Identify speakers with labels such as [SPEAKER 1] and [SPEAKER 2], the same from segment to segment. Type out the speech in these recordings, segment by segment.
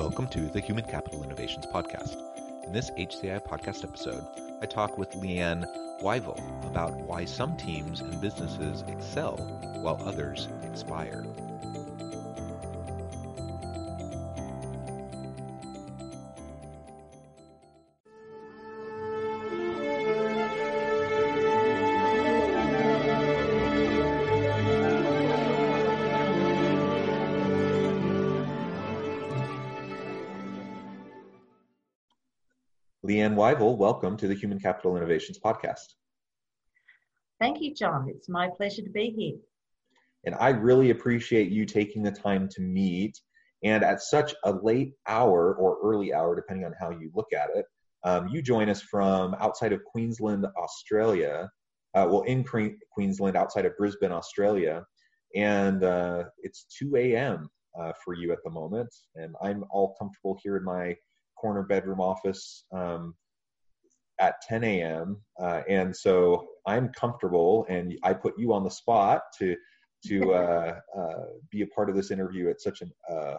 [SPEAKER 1] Welcome to the Human Capital Innovations Podcast. In this HCI podcast episode, I talk with Leanne Wyvill about why some teams and businesses excel while others expire. Leanne Wyvill, welcome to the Human Capital Innovations Podcast.
[SPEAKER 2] Thank you, John. It's my pleasure to be here.
[SPEAKER 1] And I really appreciate you taking the time to meet and at such a late hour or early hour, depending on how you look at it. Um, you join us from outside of Queensland, Australia. Uh, well, in Queensland, outside of Brisbane, Australia. And uh, it's 2 a.m. Uh, for you at the moment. And I'm all comfortable here in my corner bedroom office um, at 10 a.m. Uh, and so I'm comfortable, and I put you on the spot to to uh, uh, be a part of this interview at such an, uh,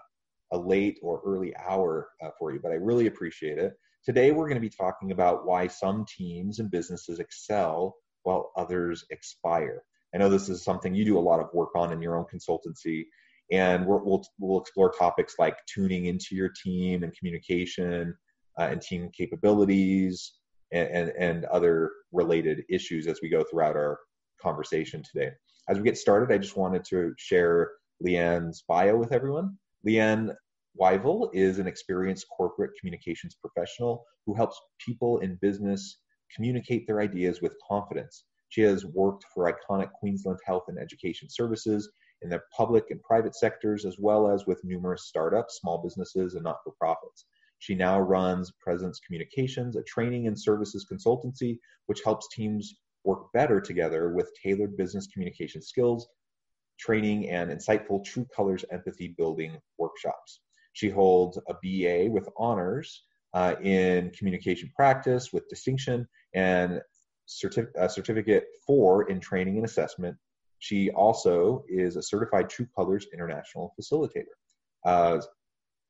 [SPEAKER 1] a late or early hour uh, for you. But I really appreciate it. Today we're going to be talking about why some teams and businesses excel while others expire. I know this is something you do a lot of work on in your own consultancy, and we will we'll explore topics like tuning into your team and communication uh, and team capabilities and, and, and other related issues as we go throughout our conversation today. As we get started, I just wanted to share Leanne's bio with everyone. Leanne Wyvill is an experienced corporate communications professional who helps people in business communicate their ideas with confidence. She has worked for iconic Queensland Health and Education Services in the public and private sectors, as well as with numerous startups, small businesses, and not for profits. She now runs Presence Communications, a training and services consultancy, which helps teams work better together with tailored business communication skills, training, and insightful true colors empathy building workshops. She holds a BA with honors uh, in communication practice with distinction and certif- certificate four in training and assessment she also is a certified True Colors International facilitator. Uh,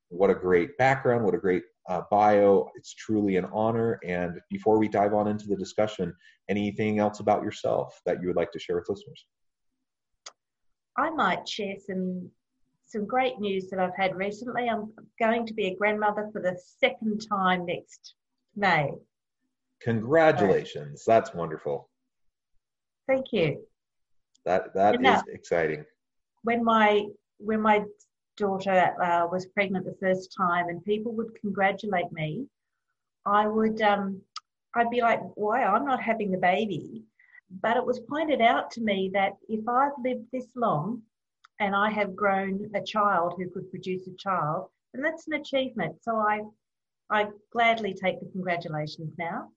[SPEAKER 1] what a great background, what a great uh, bio. It's truly an honor. And before we dive on into the discussion, anything else about yourself that you would like to share with listeners?
[SPEAKER 2] I might share some some great news that I've had recently. I'm going to be a grandmother for the second time next May.
[SPEAKER 1] Congratulations. That's wonderful.
[SPEAKER 2] Thank you.
[SPEAKER 1] That that is exciting.
[SPEAKER 2] When my when my daughter uh, was pregnant the first time, and people would congratulate me, I would um, I'd be like, "Why? I'm not having the baby." But it was pointed out to me that if I've lived this long, and I have grown a child who could produce a child, then that's an achievement. So I I gladly take the congratulations now.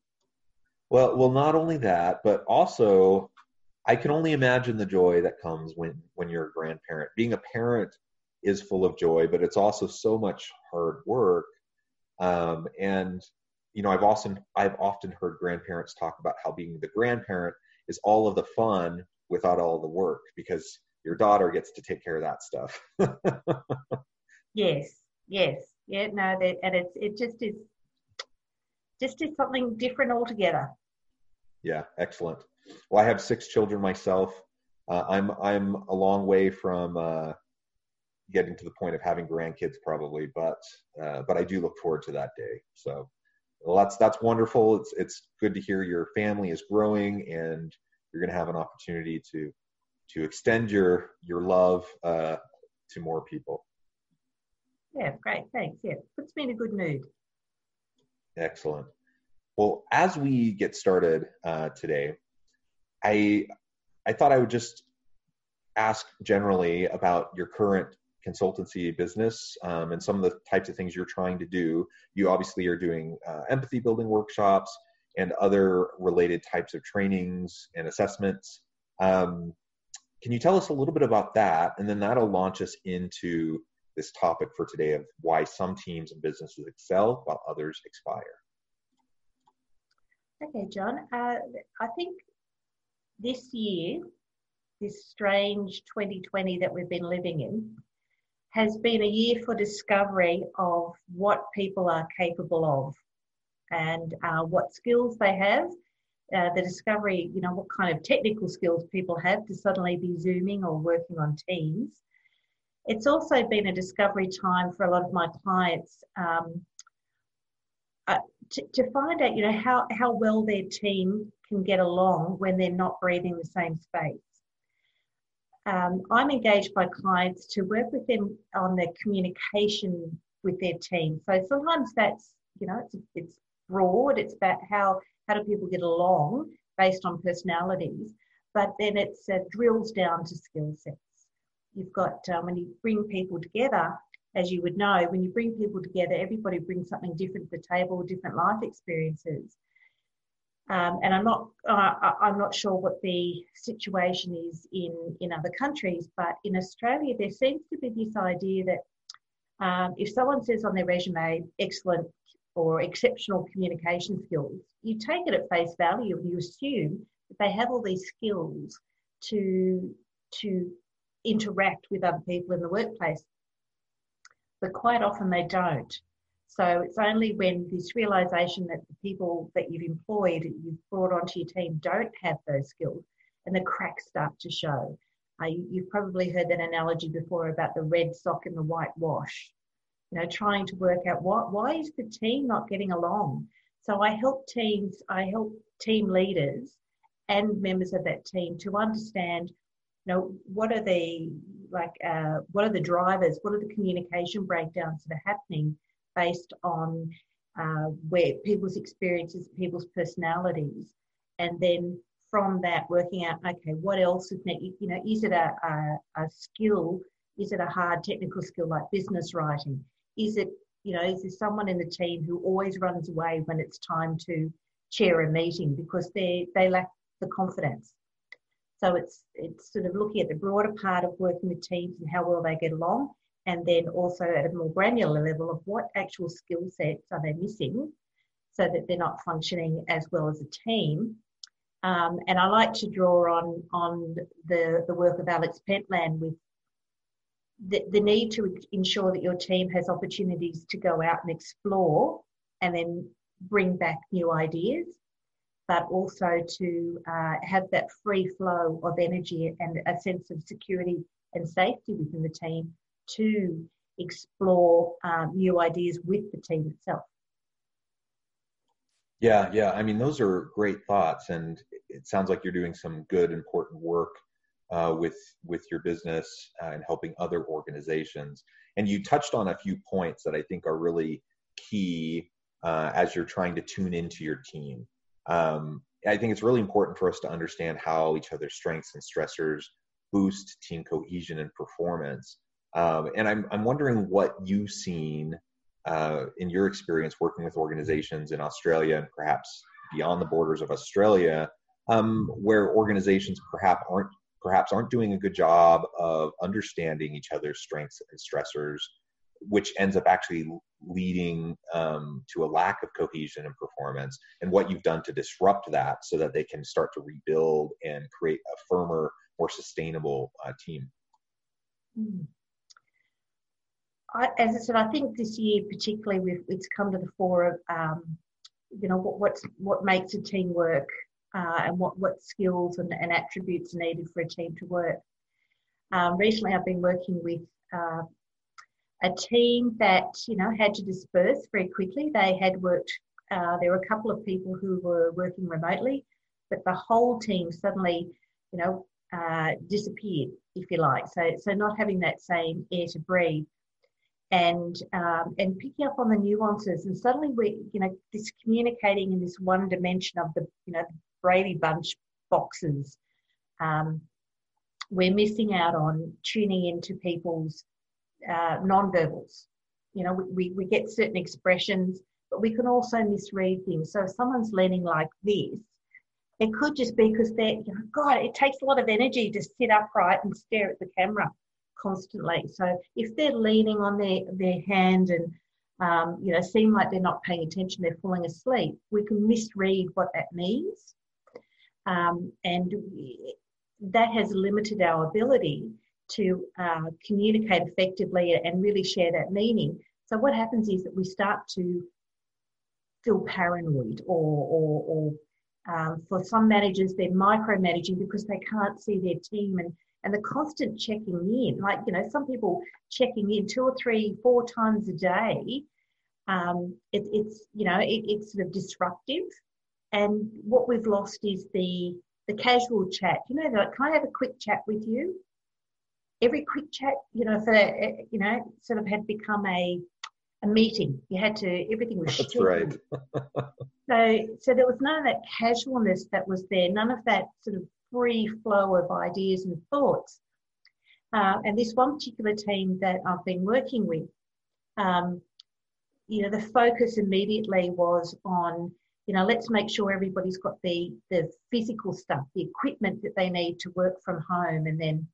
[SPEAKER 1] Well, well, not only that, but also I can only imagine the joy that comes when when you're a grandparent. Being a parent is full of joy, but it's also so much hard work. Um, and you know, I've often I've often heard grandparents talk about how being the grandparent is all of the fun without all the work because your daughter gets to take care of that stuff.
[SPEAKER 2] yes, yes, yeah, no, that, and it's it just is just is something different altogether.
[SPEAKER 1] Yeah, excellent. Well, I have six children myself. Uh, I'm I'm a long way from uh, getting to the point of having grandkids, probably, but uh, but I do look forward to that day. So, well, that's that's wonderful. It's it's good to hear your family is growing, and you're going to have an opportunity to to extend your your love uh, to more people.
[SPEAKER 2] Yeah, great. Thanks. Yeah, puts me in a good mood.
[SPEAKER 1] Excellent. Well, as we get started uh, today, I I thought I would just ask generally about your current consultancy business um, and some of the types of things you're trying to do. You obviously are doing uh, empathy building workshops and other related types of trainings and assessments. Um, can you tell us a little bit about that? And then that'll launch us into this topic for today of why some teams and businesses excel while others expire.
[SPEAKER 2] Okay, John. Uh, I think this year, this strange 2020 that we've been living in, has been a year for discovery of what people are capable of and uh, what skills they have. Uh, the discovery, you know, what kind of technical skills people have to suddenly be Zooming or working on Teams. It's also been a discovery time for a lot of my clients um, to, find out, you know, how, how well their team can get along when they're not breathing the same space. Um, I'm engaged by clients to work with them on their communication with their team. So sometimes that's, you know, it's, it's broad. It's about how, how do people get along based on personalities. But then it uh, drills down to skill sets. You've got, um, when you bring people together, as you would know, when you bring people together, everybody brings something different to the table, different life experiences. Um, and I'm not, uh, I'm not sure what the situation is in, in other countries, but in Australia, there seems to be this idea that um, if someone says on their resume, excellent or exceptional communication skills, you take it at face value and you assume that they have all these skills to, to interact with other people in the workplace but quite often they don't. So it's only when this realization that the people that you've employed, you've brought onto your team, don't have those skills, and the cracks start to show. Uh, you, have probably heard that analogy before about the red sock and the white wash. You know, trying to work out what why is the team not getting along. So I help teams, I help team leaders and members of that team to understand, you know, what are the like uh, what are the drivers, what are the communication breakdowns that are happening based on uh, where people's experiences, people's personalities, and then from that working out, okay, what else is you know, is it a, a, a skill? Is it a hard technical skill like business writing? Is it, you know, is there someone in the team who always runs away when it's time to chair a meeting because they they lack the confidence so it's it's sort of looking at the broader part of working with teams and how well they get along, and then also at a more granular level of what actual skill sets are they missing, so that they're not functioning as well as a team. Um, and I like to draw on on the the work of Alex Pentland with the, the need to ensure that your team has opportunities to go out and explore and then bring back new ideas but also to uh, have that free flow of energy and a sense of security and safety within the team to explore um, new ideas with the team itself.
[SPEAKER 1] Yeah, yeah. I mean, those are great thoughts, and it sounds like you're doing some good, important work uh, with with your business uh, and helping other organizations. And you touched on a few points that I think are really key uh, as you're trying to tune into your team um, I think it's really important for us to understand how each other's strengths and stressors boost team cohesion and performance. Um, and I'm, I'm wondering what you've seen uh, in your experience working with organizations in Australia and perhaps beyond the borders of Australia, um, where organizations perhaps aren't perhaps aren't doing a good job of understanding each other's strengths and stressors which ends up actually leading um, to a lack of cohesion and performance and what you've done to disrupt that so that they can start to rebuild and create a firmer more sustainable uh, team
[SPEAKER 2] hmm. I, as I said, I think this year particularly it's come to the fore of um, you know what what makes a team work uh, and what what skills and, and, attributes are needed for a team to work. Um, recently, I've been working with uh, a team that you know had to disperse very quickly. They had worked. Uh, there were a couple of people who were working remotely, but the whole team suddenly, you know, uh, disappeared, if you like. So, so not having that same air to breathe, and um, and picking up on the nuances, and suddenly we, you know, this communicating in this one dimension of the, you know, Brady Bunch boxes. Um, we're missing out on tuning into people's uh, non-verbals. You know, we, we get certain expressions, but we can also misread things. So if someone's leaning like this, it could just be because they're, you know, God, it takes a lot of energy to sit upright and stare at the camera constantly. So if they're leaning on their, their hand and, um, you know, seem like they're not paying attention, they're falling asleep, we can misread what that means. Um, and that has limited our ability to uh, communicate effectively and really share that meaning. So what happens is that we start to feel paranoid or, or, or um, for some managers, they're micromanaging because they can't see their team and, and the constant checking in. Like, you know, some people checking in two or three, four times a day. Um, it, it's, you know, it, it's sort of disruptive. And what we've lost is the the casual chat. You know, like, can I have a quick chat with you? Every quick chat, you know, for you know, sort of had become a a meeting. You had to everything was.
[SPEAKER 1] That's right.
[SPEAKER 2] so, so there was none of that casualness that was there. None of that sort of free flow of ideas and thoughts. Uh, and this one particular team that I've been working with, um, you know, the focus immediately was on you know, let's make sure everybody's got the the physical stuff, the equipment that they need to work from home, and then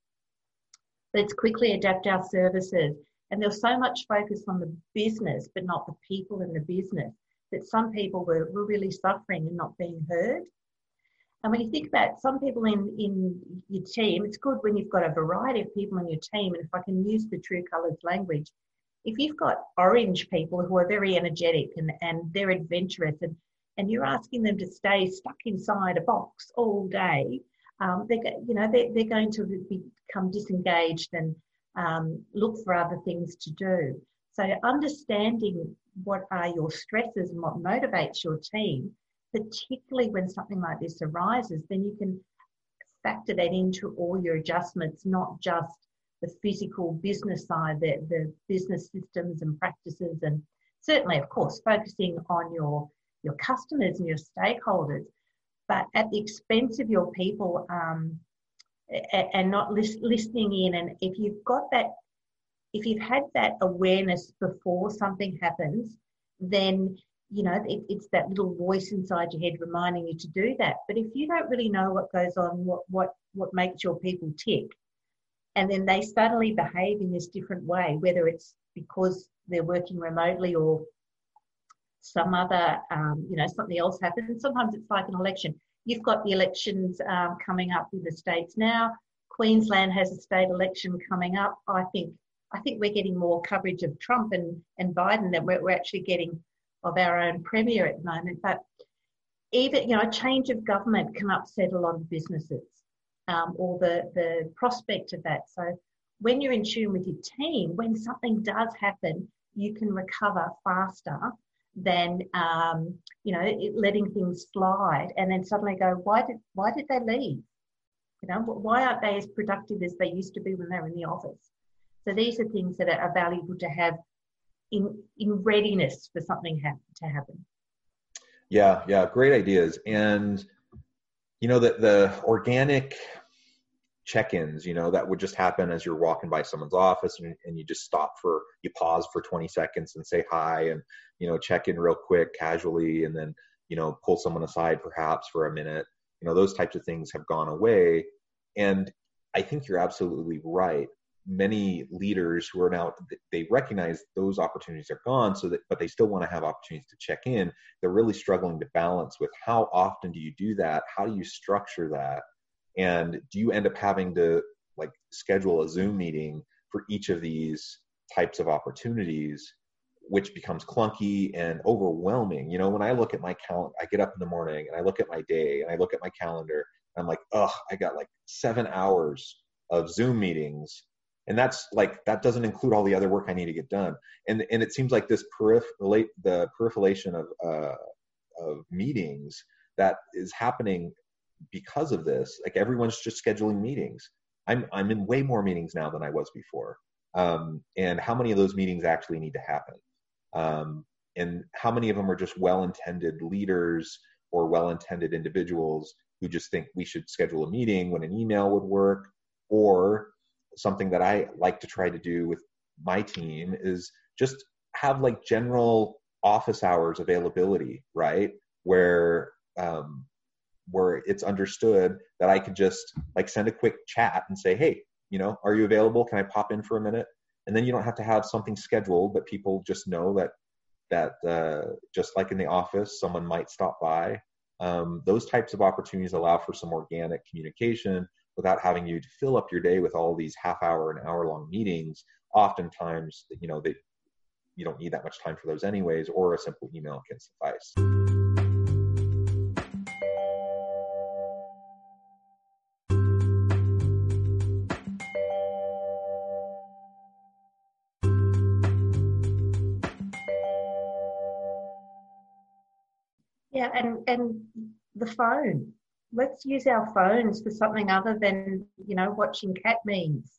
[SPEAKER 2] let's quickly adapt our services. And there's so much focus on the business, but not the people in the business, that some people were, were really suffering and not being heard. And when you think about some people in, in your team, it's good when you've got a variety of people in your team. And if I can use the true colours language, if you've got orange people who are very energetic and, and they're adventurous and and you're asking them to stay stuck inside a box all day, um, they're, you know, they're, they're going to become disengaged and um, look for other things to do. So understanding what are your stresses and what motivates your team, particularly when something like this arises, then you can factor that into all your adjustments, not just the physical business side, the, the business systems and practices, and certainly, of course, focusing on your your customers and your stakeholders, but at the expense of your people um, and not listening in. And if you've got that, if you've had that awareness before something happens, then you know it, it's that little voice inside your head reminding you to do that. But if you don't really know what goes on, what what what makes your people tick, and then they suddenly behave in this different way, whether it's because they're working remotely or some other, um, you know, something else happens. Sometimes it's like an election. You've got the elections um, coming up in the states now. Queensland has a state election coming up. I think I think we're getting more coverage of Trump and, and Biden than we're, we're actually getting of our own premier at the moment. But even you know, a change of government can upset a lot of businesses um, or the the prospect of that. So when you're in tune with your team, when something does happen, you can recover faster than um, you know letting things slide and then suddenly go why did why did they leave? You know why aren't they as productive as they used to be when they were in the office? So these are things that are valuable to have in in readiness for something ha- to happen.
[SPEAKER 1] Yeah yeah great ideas. And you know that the organic check-ins you know that would just happen as you're walking by someone's office and, and, you just stop for you pause for 20 seconds and say hi and you know check in real quick casually and then you know pull someone aside perhaps for a minute. You know those types of things have gone away. And i think you're absolutely right. Many leaders who are now they recognize those opportunities are gone so that but they still want to have opportunities to check in. They're really struggling to balance with how often do you do that? How do you structure that and do you end up having to like schedule a zoom meeting for each of these types of opportunities which becomes clunky and overwhelming? You know when i look at my calendar i get up in the morning and i look at my day and i look at my calendar i'm like ugh i got like seven hours of zoom meetings. And that's like that doesn't include all the other work i need to get done. And and it seems like this peripherate the proliferation of uh, of meetings that is happening because of this, like everyone's just scheduling meetings. I'm I'm in way more meetings now than I was before. Um, and how many of those meetings actually need to happen? Um, and how many of them are just well-intended leaders or well-intended individuals who just think we should schedule a meeting when an email would work, or something that I like to try to do with my team is just have like general office hours availability, right? Where um, where it's understood that I could just like send a quick chat and say, hey, you know, are you available? Can I pop in for a minute? And then you don't have to have something scheduled, but people just know that that uh, just like in the office, someone might stop by. Um, those types of opportunities allow for some organic communication without having you to fill up your day with all these half hour and hour long meetings. Oftentimes, you know, that you don't need that much time for those anyways, or a simple email can suffice.
[SPEAKER 2] And the phone. Let's use our phones for something other than you know watching cat memes.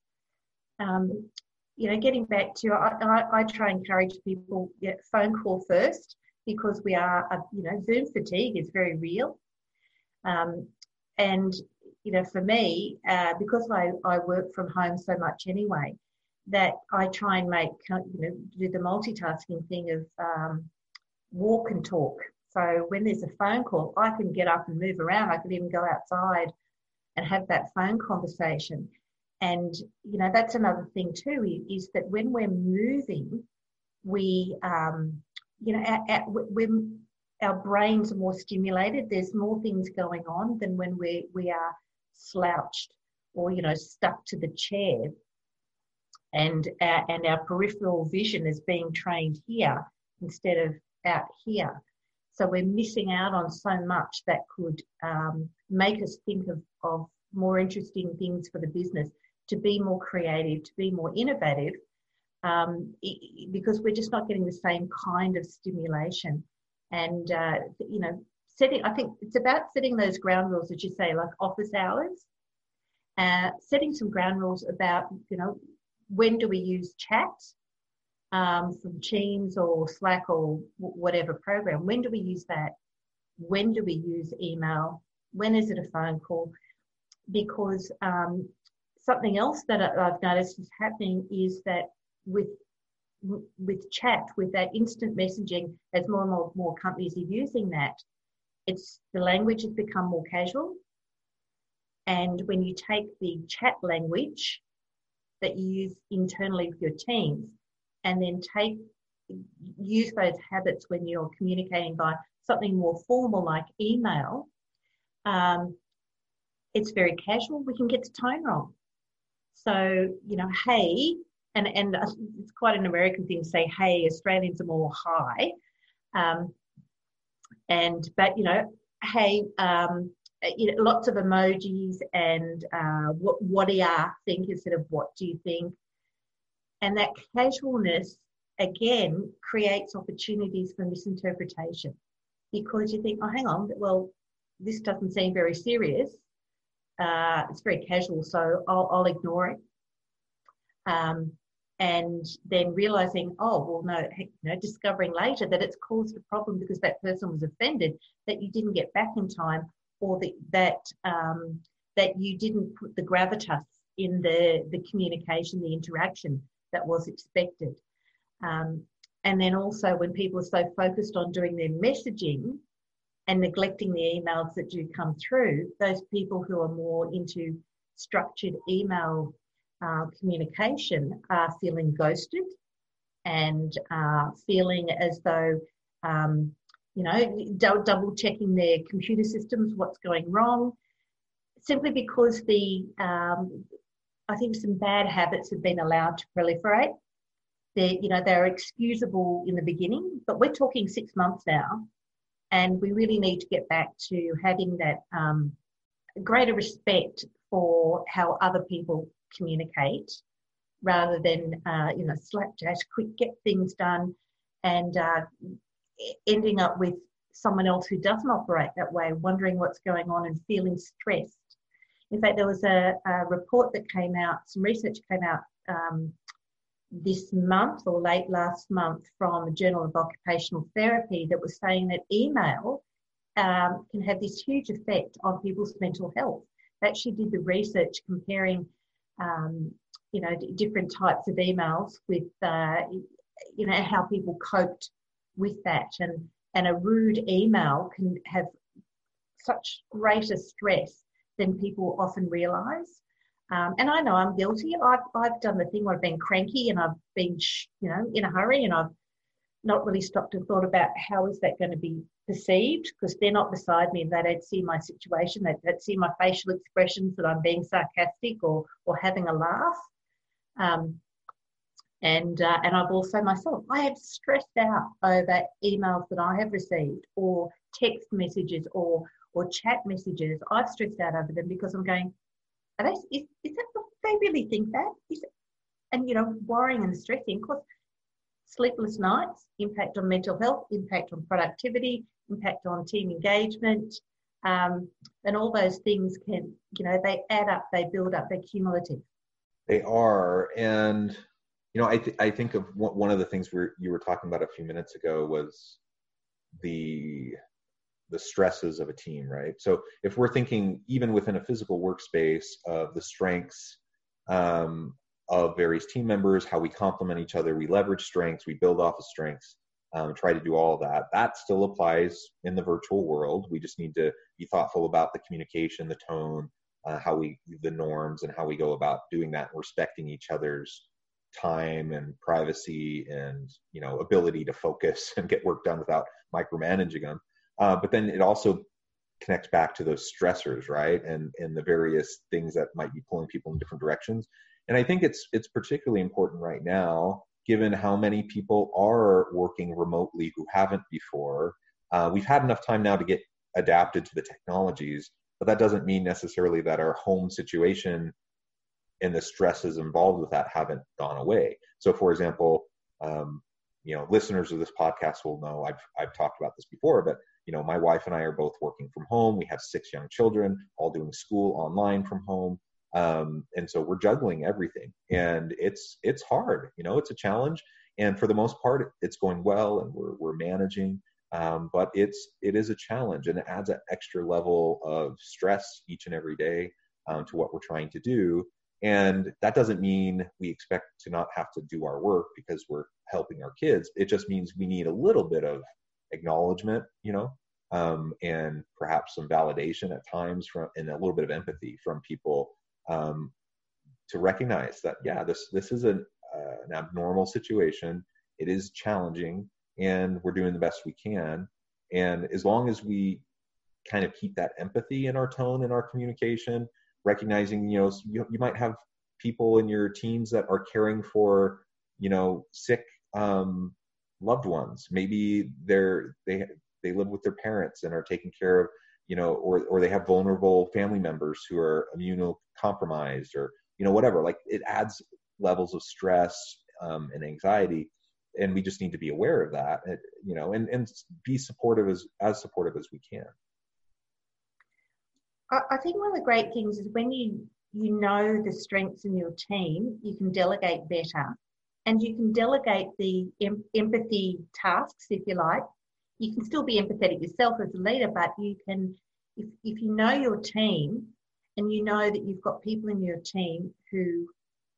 [SPEAKER 2] Um, you know, getting back to I, I, I try and encourage people yeah, phone call first because we are uh, you know Zoom fatigue is very real, um, and you know for me uh, because I I work from home so much anyway that I try and make you know do the multitasking thing of um, walk and talk so when there's a phone call, I can get up and move around. I could even go outside and have that phone conversation. And you know that's another thing too is that when we're moving, we um, you know at, at, our brains are more stimulated. There's more things going on than when we we are slouched or you know stuck to the chair. And our, and our peripheral vision is being trained here instead of out here. So we're missing out on so much that could um, make us think of, of more interesting things for the business, to be more creative, to be more innovative, um, because we're just not getting the same kind of stimulation. And, uh, you know, setting, I think it's about setting those ground rules, as you say, like office hours, uh, setting some ground rules about, you know, when do we use chat? Um, from Teams or Slack or whatever program. When do we use that? When do we use email? When is it a phone call? Because um, something else that I've noticed is happening is that with with chat, with that instant messaging, as more and more, more companies are using that, it's the language has become more casual. And when you take the chat language that you use internally with your teams and then take use those habits when you're communicating by something more formal like email, um, it's very casual. We can get the tone wrong. So, you know, hey, and, and it's quite an American thing to say, hey, Australians are more hi. Um, and, but, you know, hey, um, you know, lots of emojis and uh, what, what do you think instead of what do you think? And that casualness, again, creates opportunities for misinterpretation because you think, oh, hang on, well, this doesn't seem very serious. Uh, it's very casual, so I'll, I'll ignore it. Um, and then realizing, oh, well, no, you know, discovering later that it's caused a problem because that person was offended that you didn't get back in time, or that that um, that you didn't put the gravitas in the the communication, the interaction that was expected. Um, and then also when people are so focused on doing their messaging and neglecting the emails that do come through, those people who are more into structured email uh, communication are feeling ghosted and uh, feeling as though, um, you know, double checking their computer systems, what's going wrong, simply because the um, I think some bad habits have been allowed to proliferate. They're, you know, they're excusable in the beginning, but we're talking six months now, and we really need to get back to having that um, greater respect for how other people communicate, rather than uh, you know slapdash, quick get things done, and uh, ending up with someone else who doesn't operate that way, wondering what's going on and feeling stressed in fact, there was a, a report that came out, some research came out um, this month or late last month from the Journal of Occupational Therapy that was saying that email um, can have this huge effect on people's mental health. They actually did the research comparing um, you know, different types of emails with, uh, you know, how people coped with that. And, and a rude email can have such greater stress than people often realize. Um, and I know I'm guilty. I've, I've done the thing where I've been cranky and I've been, you know, in a hurry and I've not really stopped and thought about how is that going to be perceived because they're not beside me and they don't see my situation. They don't see my facial expressions that I'm being sarcastic or, or having a laugh. Um, and uh, and I've also myself I have stressed out over emails that I have received or text messages or or chat messages. I've stressed out over them because I'm going, are they, is, is that what they really think that? Is and you know, worrying and stressing, of course, sleepless nights, impact on mental health, impact on productivity, impact on team engagement, um, and all those things can, you know, they add up, they build up, they're cumulative.
[SPEAKER 1] They are, and you know, I th- I think of one of the things we you were talking about a few minutes ago was the the stresses of a team, right? So if we're thinking even within a physical workspace of the strengths um, of various team members, how we complement each other, we leverage strengths, we build off of strengths, um, try to do all of that. That still applies in the virtual world. We just need to be thoughtful about the communication, the tone, uh, how we, the norms, and how we go about doing that, respecting each other's time and privacy and you know ability to focus and get work done without micromanaging them. Uh, but then it also connects back to those stressors, right? And and the various things that might be pulling people in different directions. And I think it's it's particularly important right now, given how many people are working remotely who haven't before. Uh, we've had enough time now to get adapted to the technologies, but that doesn't mean necessarily that our home situation and the stresses involved with that haven't gone away. So, for example, um, you know, listeners of this podcast will know I've I've talked about this before, but you know, my wife and I are both working from home. We have six young children, all doing school online from home. Um, and so we're juggling everything and it's it's hard you know it's a challenge and for the most part it's going well and we're, we're managing um, but it's it is a challenge and it adds an extra level of stress each and every day um, to what we're trying to do and that doesn't mean we expect to not have to do our work because we're helping our kids it just means we need a little bit of acknowledgement, you know, um, and perhaps some validation at times from and a little bit of empathy from people um, to recognize that yeah, this this is an, uh, an abnormal situation. It is challenging, and we're doing the best we can. And as long as we kind of keep that empathy in our tone and our communication, recognizing you know you, you might have people in your teams that are caring for you know sick um, loved ones. Maybe they're they they live with their parents and are taking care of you know, or or they have vulnerable family members who are immunocompromised or you know whatever. Like it adds levels of stress um, and anxiety, and we just need to be aware of that. You know, and and be supportive as as supportive as we can.
[SPEAKER 2] I think one of the great things is when you you know the strengths in your team, you can delegate better and you can delegate the em- empathy tasks if you like. You can still be empathetic yourself as a leader but you can if, if you know your team and you know that you've got people in your team who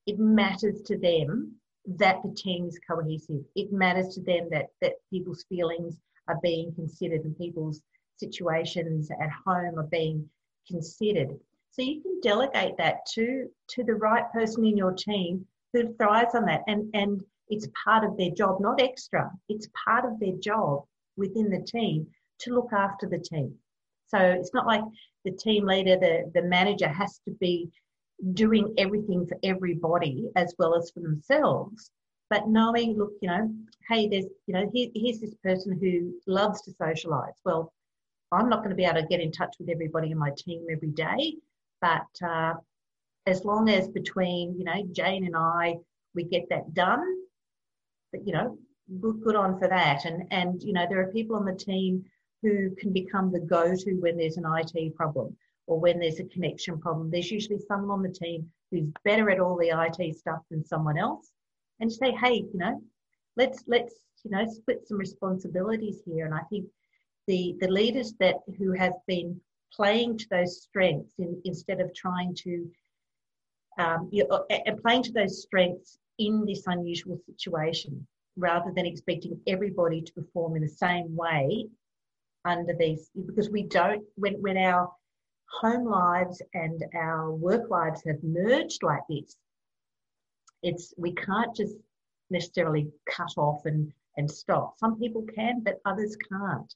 [SPEAKER 2] it matters to them that the team is cohesive. It matters to them that that people's feelings are being considered and people's situations at home are being considered. So you can delegate that to to the right person in your team who thrives on that. And, and it's part of their job, not extra. It's part of their job within the team to look after the team. So it's not like the team leader, the, the manager has to be doing everything for everybody as well as for themselves. But knowing, look, you know, hey, there's, you know, here, here's this person who loves to socialize. Well, I'm not going to be able to get in touch with everybody in my team every day, but uh, as long as between you know Jane and I we get that done, but you know good, good on for that. And and you know there are people on the team who can become the go-to when there's an IT problem or when there's a connection problem. There's usually someone on the team who's better at all the IT stuff than someone else, and say, hey, you know, let's let's you know split some responsibilities here. And I think the the leaders that who have been playing to those strengths in, instead of trying to um, you know, and playing to those strengths in this unusual situation rather than expecting everybody to perform in the same way under these because we don't when when our home lives and our work lives have merged like this it's we can't just necessarily cut off and and stop. Some people can but others can't.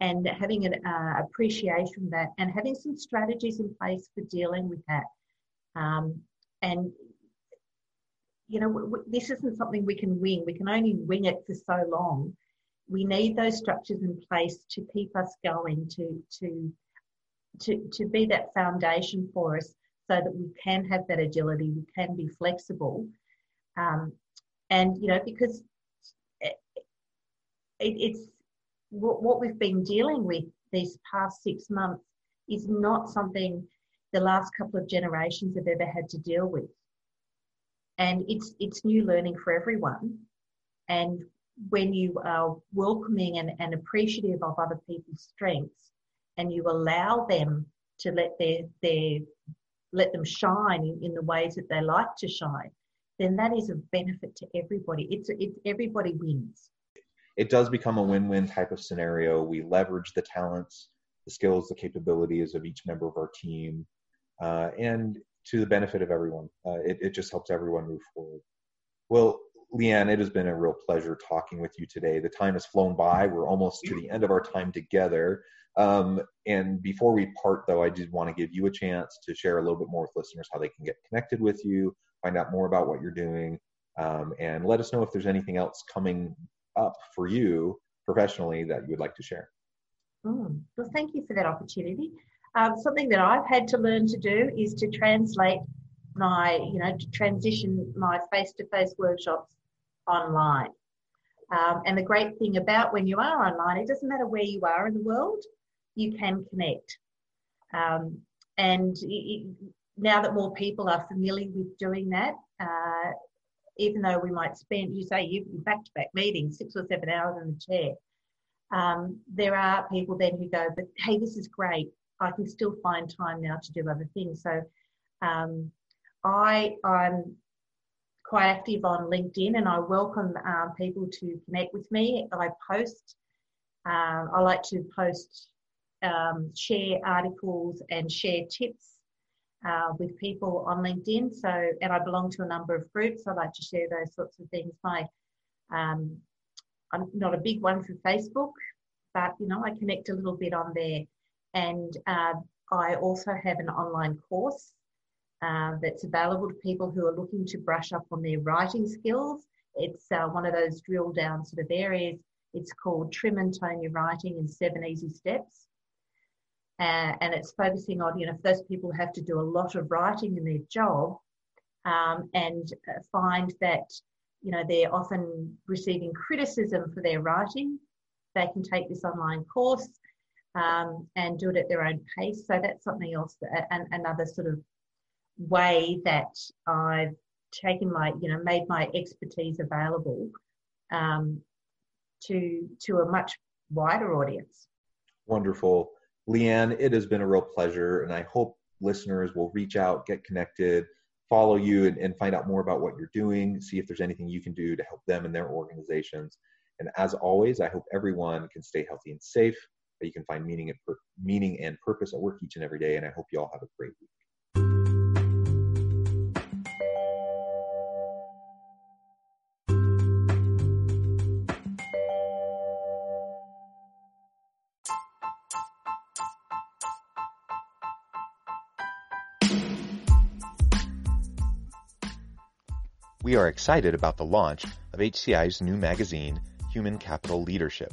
[SPEAKER 2] And having an uh, appreciation that and having some strategies in place for dealing with that um, and you know, w- w- this isn't something we can wing. We can only wing it for so long. We need those structures in place to keep us going, to to to to be that foundation for us, so that we can have that agility, we can be flexible, um, and you know, because it, it, it's what, what we've been dealing with these past six months is not something the last couple of generations have ever had to deal with. And it's it's new learning for everyone. And when you are welcoming and, and appreciative of other people's strengths and you allow them to let their their let them shine in, in the ways that they like to shine then that is a benefit to everybody. It's it's everybody wins.
[SPEAKER 1] It does become a win-win type of scenario. We leverage the talents the skills the capabilities of each member of our team uh, and to the benefit of everyone. Uh, it, it just helps everyone move forward. Well, Leanne, it has been a real pleasure talking with you today. The time has flown by. We're almost to the end of our time together. Um, and before we part, though, I did want to give you a chance to share a little bit more with listeners how they can get connected with you, find out more about what you're doing, um, and let us know if there's anything else coming up for you professionally that you would like to share.
[SPEAKER 2] Mm. Well, thank you for that opportunity. Um, something that I've had to learn to do is to translate my, you know, to transition my face-to-face workshops online. Um, and the great thing about when you are online, it doesn't matter where you are in the world, you can connect. Um, and it, now that more people are familiar with doing that, uh, even though we might spend, you say, you've back-to-back meetings, six or seven hours in the chair, um, there are people then who go, but hey, this is great. I can still find time now to do other things. So um, I, I'm quite active on LinkedIn and I welcome um, people to connect with me. I post, um, I like to post, um, share articles and share tips uh, with people on LinkedIn. So, and I belong to a number of groups. I like to share those sorts of things. My, um, I'm not a big one for Facebook, but you know, I connect a little bit on there. And uh, I also have an online course uh, that's available to people who are looking to brush up on their writing skills. It's uh, one of those drill down sort of areas. It's called Trim and Tone Your Writing in Seven Easy Steps. Uh, and it's focusing on, you know, those people have to do a lot of writing in their job um, and uh, find that, you know, they're often receiving criticism for their writing, they can take this online course um, and do it at their own pace. So that's something else, that, and another sort of way that I've taken my, you know, made my expertise available um, to to a much wider audience.
[SPEAKER 1] Wonderful, Leanne. It has been a real pleasure, and I hope listeners will reach out, get connected, follow you, and, and find out more about what you're doing. See if there's anything you can do to help them and their organizations. And as always, I hope everyone can stay healthy and safe that you can find meaning and, pur- meaning and purpose at work each and every day. And I hope you all have a great week. We are excited about the launch of HCI's new magazine, Human Capital Leadership.